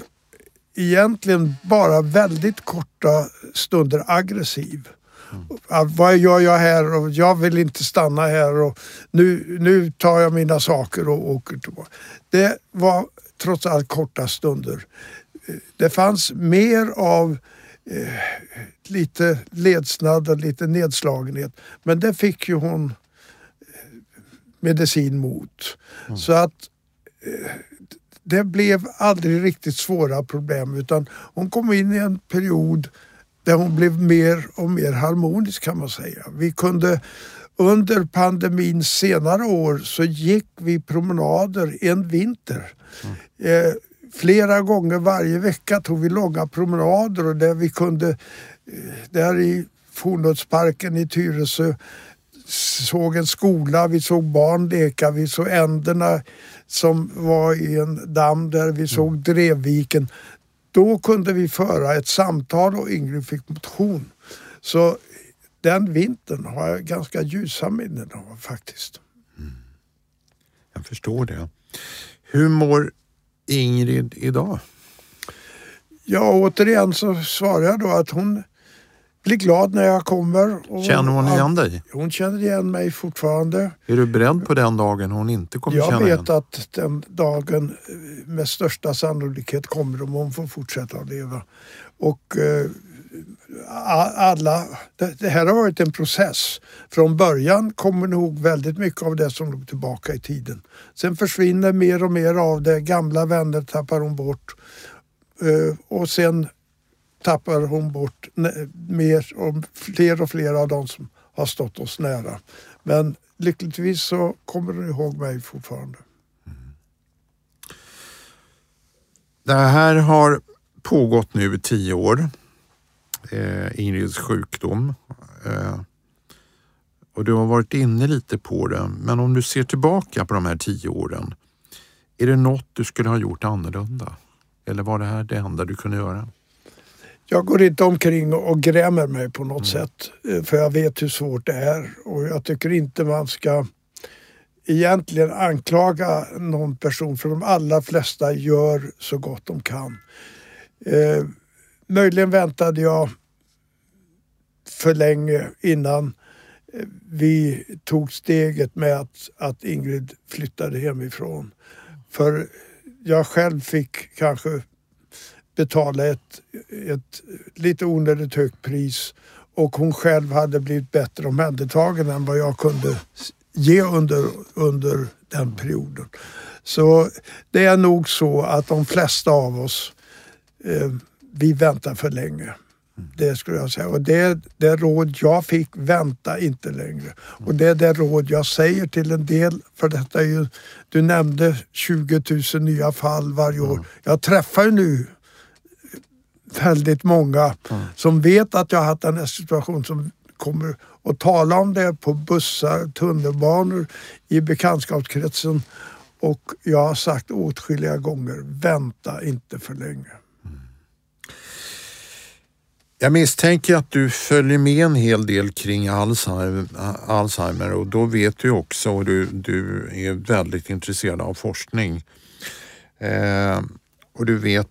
egentligen bara väldigt korta stunder aggressiv. Mm. Vad gör jag här och jag vill inte stanna här och nu, nu tar jag mina saker och åker tillbaka. Det var trots allt korta stunder. Det fanns mer av eh, lite ledsnad och lite nedslagenhet. Men det fick ju hon eh, medicin mot. Mm. Så att eh, det blev aldrig riktigt svåra problem utan hon kom in i en period där hon blev mer och mer harmonisk kan man säga. Vi kunde under pandemins senare år så gick vi promenader en vinter. Mm. Eh, flera gånger varje vecka tog vi långa promenader och där vi kunde, eh, där i Fornuddsparken i Tyresö, såg en skola, vi såg barn leka, vi såg änderna som var i en damm där, vi såg mm. Drevviken. Då kunde vi föra ett samtal och Ingrid fick motion. Så den vintern har jag ganska ljusa minnen av faktiskt. Mm. Jag förstår det. Hur mår Ingrid idag? Ja, återigen så svarar jag då att hon blir glad när jag kommer. känner hon igen dig? Hon känner igen mig fortfarande. Är du beredd på den dagen hon inte kommer jag känna igen? Jag vet att den dagen med största sannolikhet kommer om hon får fortsätta att leva. Och eh, alla, det, det, här har varit en process. Från början kommer nog väldigt mycket av det som låg tillbaka i tiden. Sen försvinner mer och mer av det. Gamla vänner tappar hon bort. Uh, och sen tappar hon bort mer och fler och fler av de som har stått oss nära. Men lyckligtvis så kommer hon ihåg mig fortfarande. Mm. Det här har pågått nu i tio år eh, Ingrids sjukdom. Eh, och du har varit inne lite på det, men om du ser tillbaka på de här tio åren, är det något du skulle ha gjort annorlunda? Eller var det här det enda du kunde göra? Jag går inte omkring och grämer mig på något mm. sätt, eh, för jag vet hur svårt det är och jag tycker inte man ska egentligen anklaga någon person för de allra flesta gör så gott de kan. Eh, möjligen väntade jag för länge innan eh, vi tog steget med att, att Ingrid flyttade hemifrån. För jag själv fick kanske betala ett, ett lite onödigt högt pris och hon själv hade blivit bättre omhändertagen än vad jag kunde ge under, under den perioden. Så det är nog så att de flesta av oss eh, vi väntar för länge. Det skulle jag säga. Och det, det råd jag fick, vänta inte längre. Och det är det råd jag säger till en del, för detta är ju, du nämnde 20 000 nya fall varje år. Jag träffar ju nu väldigt många mm. som vet att jag har haft den här situationen som kommer att tala om det på bussar, tunnelbanor, i bekantskapskretsen. Och jag har sagt åtskilliga gånger, vänta inte för länge. Jag misstänker att du följer med en hel del kring Alzheimer och då vet du också och du, du är väldigt intresserad av forskning. Eh, och du vet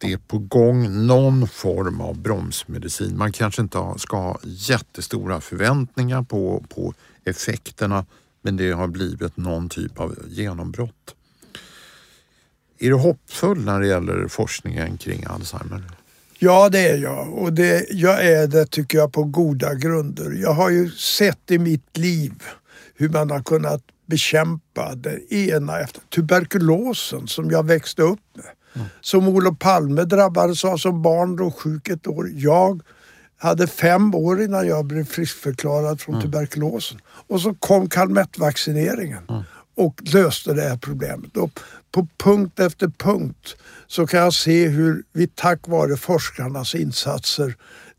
det är på gång någon form av bromsmedicin. Man kanske inte ska ha jättestora förväntningar på, på effekterna men det har blivit någon typ av genombrott. Är du hoppfull när det gäller forskningen kring Alzheimer? Ja, det är jag och det, jag är det tycker jag på goda grunder. Jag har ju sett i mitt liv hur man har kunnat bekämpa det ena efter tuberkulosen som jag växte upp med. Mm. Som Olof Palme drabbades av som barn, då sjuk ett år. Jag hade fem år innan jag blev friskförklarad från mm. tuberkulosen. Och så kom Calmette-vaccineringen mm. och löste det här problemet. Och på punkt efter punkt så kan jag se hur vi tack vare forskarnas insatser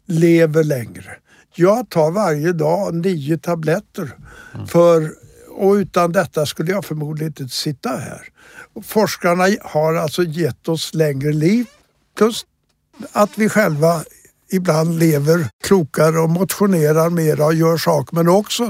lever längre. Jag tar varje dag nio tabletter mm. för och utan detta skulle jag förmodligen inte sitta här. Forskarna har alltså gett oss längre liv plus att vi själva ibland lever klokare och motionerar mera och gör saker men också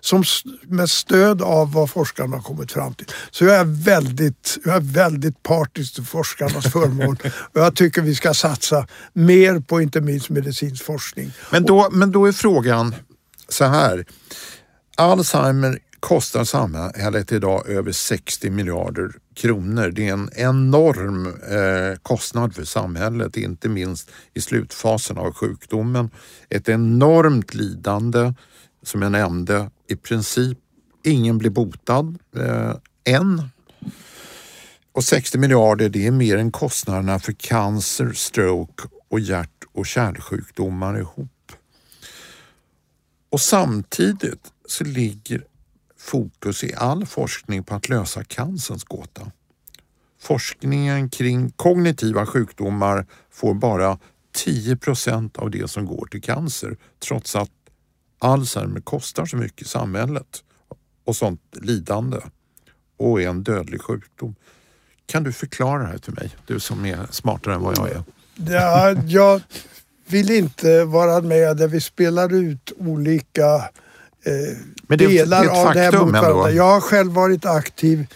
som med stöd av vad forskarna har kommit fram till. Så jag är väldigt, jag är väldigt partisk till forskarnas [LAUGHS] förmån och jag tycker vi ska satsa mer på inte minst medicinsk forskning. Men då, men då är frågan så här. Alzheimer kostar samhället idag över 60 miljarder kronor. Det är en enorm eh, kostnad för samhället, inte minst i slutfasen av sjukdomen. Ett enormt lidande, som jag nämnde, i princip ingen blir botad eh, än. Och 60 miljarder det är mer än kostnaderna för cancer, stroke och hjärt och kärlsjukdomar ihop. Och samtidigt så ligger fokus i all forskning på att lösa cancerns gåta. Forskningen kring kognitiva sjukdomar får bara 10 procent av det som går till cancer trots att Alzheimer kostar så mycket i samhället och sånt lidande och är en dödlig sjukdom. Kan du förklara det här till mig? Du som är smartare än vad jag är. Ja, jag vill inte vara med där vi spelar ut olika eh, men det, delar det är av det här mot varandra. Jag har själv varit aktiv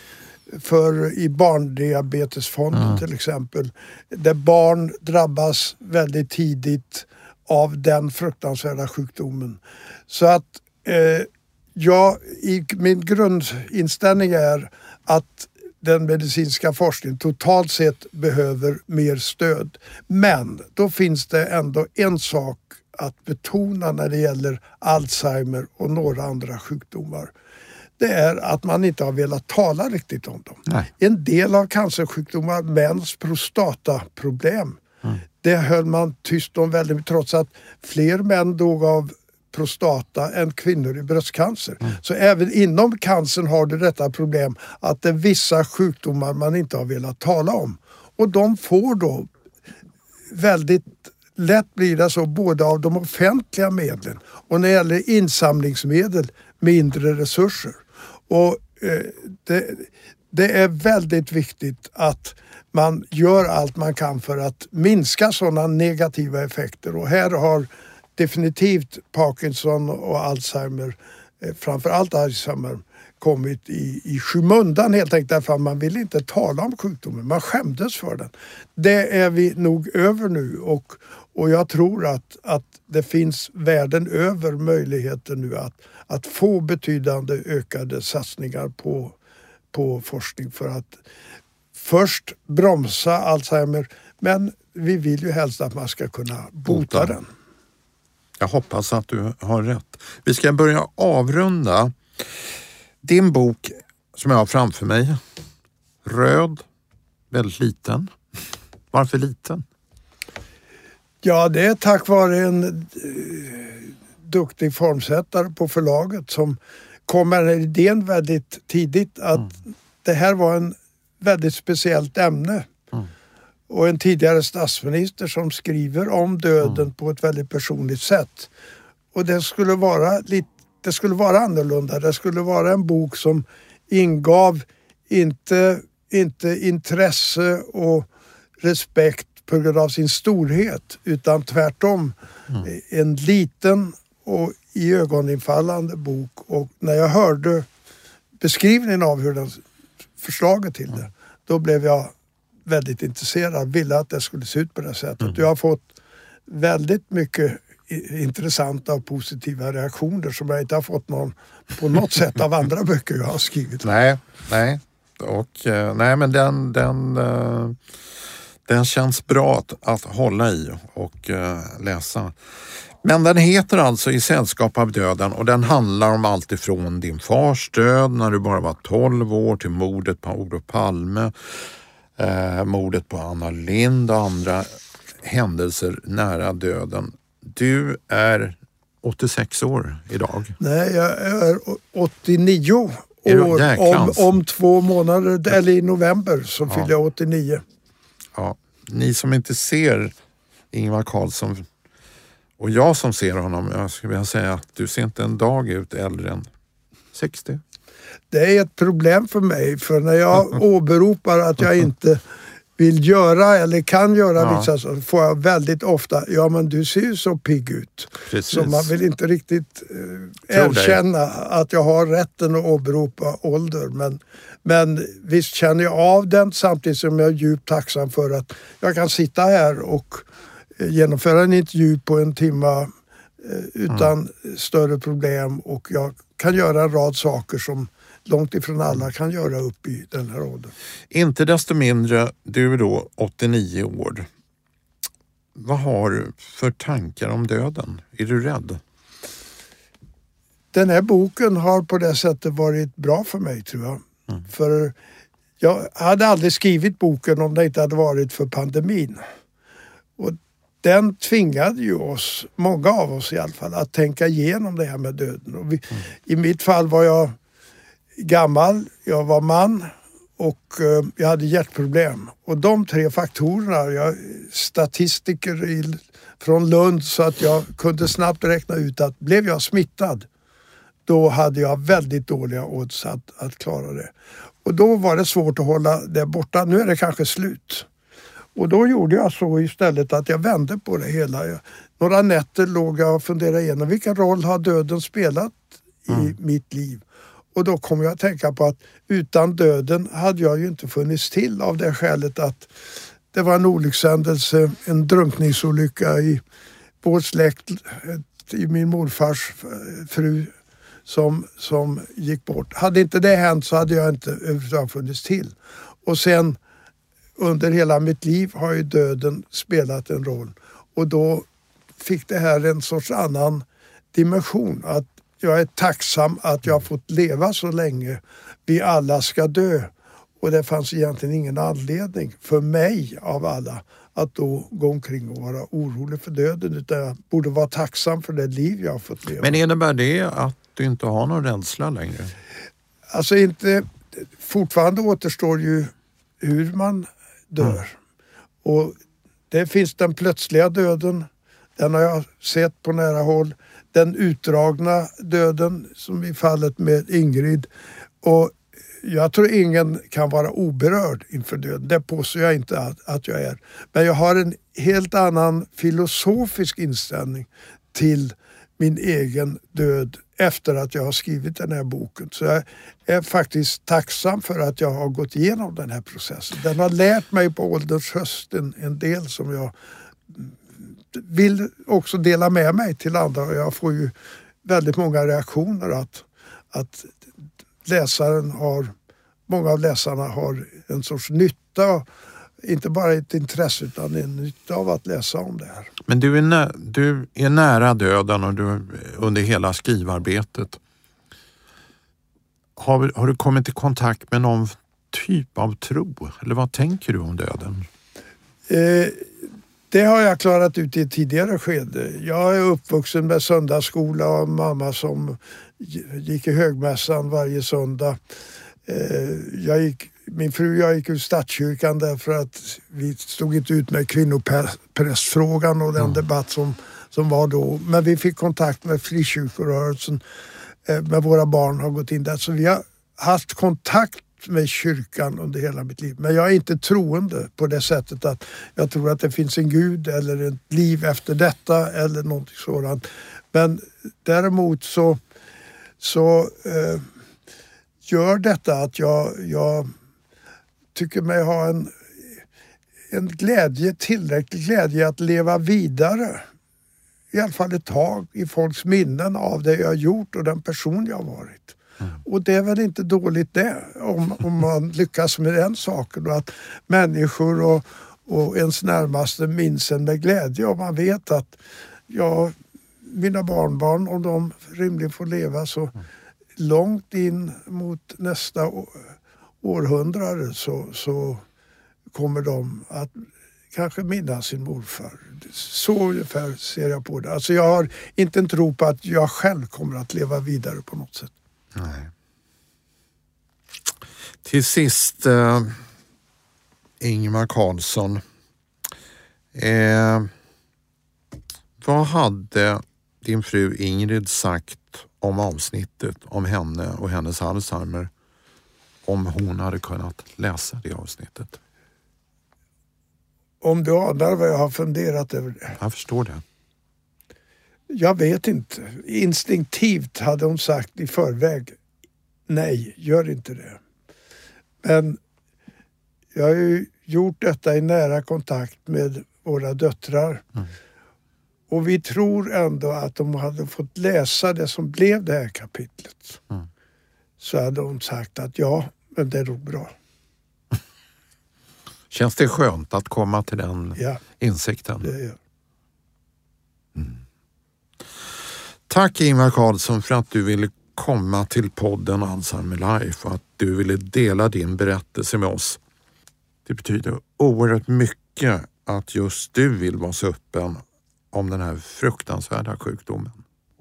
för i barndiabetesfonden mm. till exempel. Där barn drabbas väldigt tidigt av den fruktansvärda sjukdomen. Så att eh, jag, i, min grundinställning är att den medicinska forskningen totalt sett behöver mer stöd. Men då finns det ändå en sak att betona när det gäller Alzheimer och några andra sjukdomar. Det är att man inte har velat tala riktigt om dem. Nej. En del av cancersjukdomar, mäns prostataproblem, mm. det höll man tyst om väldigt mycket trots att fler män dog av prostata än kvinnor i bröstcancer. Mm. Så även inom cancern har du detta problem att det är vissa sjukdomar man inte har velat tala om. Och de får då väldigt lätt blir det så både av de offentliga medlen och när det gäller insamlingsmedel mindre resurser. Och eh, det, det är väldigt viktigt att man gör allt man kan för att minska sådana negativa effekter och här har definitivt Parkinson och Alzheimer, eh, framförallt Alzheimer, kommit i, i skymundan helt enkelt därför att man vill inte tala om sjukdomen. Man skämdes för den. Det är vi nog över nu och, och jag tror att, att det finns världen över möjligheter nu att, att få betydande ökade satsningar på, på forskning för att först bromsa Alzheimer men vi vill ju helst att man ska kunna bota, bota. den. Jag hoppas att du har rätt. Vi ska börja avrunda. Din bok som jag har framför mig, röd, väldigt liten. Varför liten? Ja, det är tack vare en eh, duktig formsättare på förlaget som kom med idén väldigt tidigt att mm. det här var en väldigt speciellt ämne. Mm. Och en tidigare statsminister som skriver om döden mm. på ett väldigt personligt sätt. och det skulle vara lite det skulle vara annorlunda. Det skulle vara en bok som ingav inte, inte intresse och respekt på grund av sin storhet utan tvärtom mm. en liten och iögoninfallande bok och när jag hörde beskrivningen av hur den, förslaget till det, då blev jag väldigt intresserad, ville att det skulle se ut på det sättet. Mm. Jag har fått väldigt mycket intressanta och positiva reaktioner som jag inte har fått någon, på något sätt av andra [LAUGHS] böcker jag har skrivit. Nej, nej. Och, eh, nej men den, den, eh, den känns bra att, att hålla i och eh, läsa. Men den heter alltså I sällskap av döden och den handlar om allt ifrån din fars död när du bara var 12 år till mordet på Olof Palme, eh, mordet på Anna Lind och andra händelser nära döden. Du är 86 år idag. Nej, jag är 89 år. Om, om två månader, eller i november, så ja. fyller jag 89. Ja. Ni som inte ser Ingvar Carlsson och jag som ser honom, jag skulle vilja säga att du ser inte en dag ut äldre än 60. Det är ett problem för mig, för när jag [LAUGHS] åberopar att jag inte vill göra eller kan göra ja. vissa saker får jag väldigt ofta, ja men du ser ju så pigg ut. Precis. Så man vill inte riktigt eh, erkänna att jag har rätten att åberopa ålder. Men, men visst känner jag av den samtidigt som jag är djupt tacksam för att jag kan sitta här och eh, genomföra en intervju på en timma eh, utan mm. större problem och jag kan göra en rad saker som långt ifrån alla kan göra upp i den här åldern. Inte desto mindre, du är då 89 år. Vad har du för tankar om döden? Är du rädd? Den här boken har på det sättet varit bra för mig tror jag. Mm. För jag hade aldrig skrivit boken om det inte hade varit för pandemin. Och den tvingade ju oss, många av oss i alla fall, att tänka igenom det här med döden. Vi, mm. I mitt fall var jag gammal, jag var man och eh, jag hade hjärtproblem. Och de tre faktorerna, jag är statistiker i, från Lund så att jag kunde snabbt räkna ut att blev jag smittad då hade jag väldigt dåliga odds att, att klara det. Och då var det svårt att hålla det borta. Nu är det kanske slut. Och då gjorde jag så istället att jag vände på det hela. Några nätter låg jag och funderade igenom vilken roll har döden spelat i mm. mitt liv? Och då kom jag att tänka på att utan döden hade jag ju inte funnits till av det skälet att det var en olyckshändelse, en drunkningsolycka i vår släkt, i min morfars fru som, som gick bort. Hade inte det hänt så hade jag inte överhuvudtaget funnits till. Och sen under hela mitt liv har ju döden spelat en roll och då fick det här en sorts annan dimension. Att jag är tacksam att jag har fått leva så länge. Vi alla ska dö. Och det fanns egentligen ingen anledning för mig av alla att då gå omkring och vara orolig för döden utan jag borde vara tacksam för det liv jag har fått leva. Men innebär det att du inte har någon rädsla längre? Alltså inte... Fortfarande återstår ju hur man dör. Mm. Och det finns den plötsliga döden. Den har jag sett på nära håll den utdragna döden som i fallet med Ingrid. Och jag tror ingen kan vara oberörd inför döden. Det påstår jag inte att, att jag är. Men jag har en helt annan filosofisk inställning till min egen död efter att jag har skrivit den här boken. Så jag är faktiskt tacksam för att jag har gått igenom den här processen. Den har lärt mig på ålderns höst en, en del som jag vill också dela med mig till andra och jag får ju väldigt många reaktioner att, att läsaren har, många av läsarna har en sorts nytta, inte bara ett intresse utan en nytta av att läsa om det här. Men du är, nä du är nära döden och du under hela skrivarbetet. Har, har du kommit i kontakt med någon typ av tro? Eller vad tänker du om döden? Eh, det har jag klarat ut i ett tidigare skede. Jag är uppvuxen med söndagsskola och mamma som gick i högmässan varje söndag. Eh, jag gick, min fru och jag gick ur statskyrkan därför att vi stod inte ut med kvinnoprästfrågan och den mm. debatt som, som var då. Men vi fick kontakt med frikyrkorörelsen. Eh, med våra barn har gått in där. Så vi har haft kontakt med kyrkan under hela mitt liv. Men jag är inte troende på det sättet att jag tror att det finns en gud eller ett liv efter detta eller någonting sådant. Men däremot så, så eh, gör detta att jag, jag tycker mig ha en, en glädje, tillräcklig glädje att leva vidare. I alla fall ett tag i folks minnen av det jag gjort och den person jag varit. Mm. Och det är väl inte dåligt det, om, om man lyckas med den saken. Och att människor och, och ens närmaste minns en med glädje och man vet att ja, mina barnbarn, om de rimligen får leva så mm. långt in mot nästa århundrade så, så kommer de att kanske minnas sin morfar. Så ungefär ser jag på det. Alltså jag har inte en tro på att jag själv kommer att leva vidare på något sätt. Nej. Till sist, eh, Ingmar Karlsson. Eh, vad hade din fru Ingrid sagt om avsnittet om henne och hennes Alzheimer om hon hade kunnat läsa det avsnittet? Om du anar vad jag har funderat över det? Jag förstår det. Jag vet inte. Instinktivt hade hon sagt i förväg nej, gör inte det. Men jag har ju gjort detta i nära kontakt med våra döttrar. Mm. Och vi tror ändå att de hade fått läsa det som blev det här kapitlet. Mm. Så hade hon sagt att ja, men det är nog bra. Känns det skönt att komma till den ja, insikten? Det gör. Mm. Tack Ingvar Carlsson för att du ville komma till podden Alzheimer Life och att du ville dela din berättelse med oss. Det betyder oerhört mycket att just du vill vara så öppen om den här fruktansvärda sjukdomen.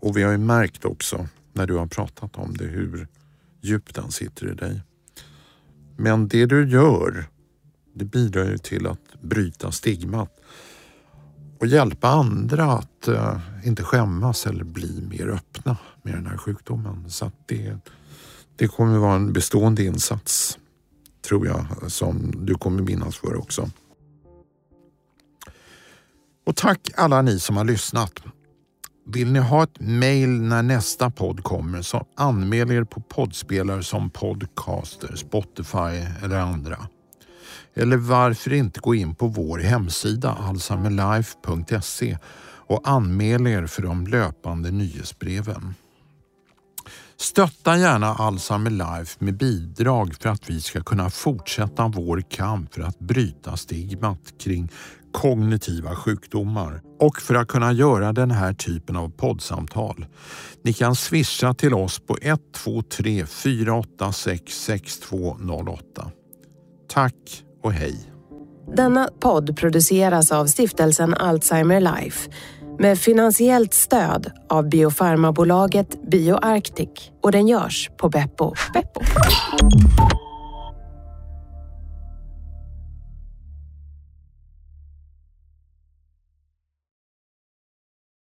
Och vi har ju märkt också när du har pratat om det hur djupt den sitter i dig. Men det du gör, det bidrar ju till att bryta stigmat och hjälpa andra att eh, inte skämmas eller bli mer öppna med den här sjukdomen. Så det, det kommer vara en bestående insats, tror jag, som du kommer minnas för också. Och tack alla ni som har lyssnat. Vill ni ha ett mejl när nästa podd kommer så anmäl er på poddspelare som Podcaster, Spotify eller andra. Eller varför inte gå in på vår hemsida alzheimerlife.se och anmäl er för de löpande nyhetsbreven. Stötta gärna Alzheimer Life med bidrag för att vi ska kunna fortsätta vår kamp för att bryta stigmat kring kognitiva sjukdomar och för att kunna göra den här typen av poddsamtal. Ni kan swisha till oss på 123 486 6208. Tack och hej. Denna podd produceras av stiftelsen Alzheimer Life med finansiellt stöd av biofarmabolaget BioArctic och den görs på Beppo. Beppo.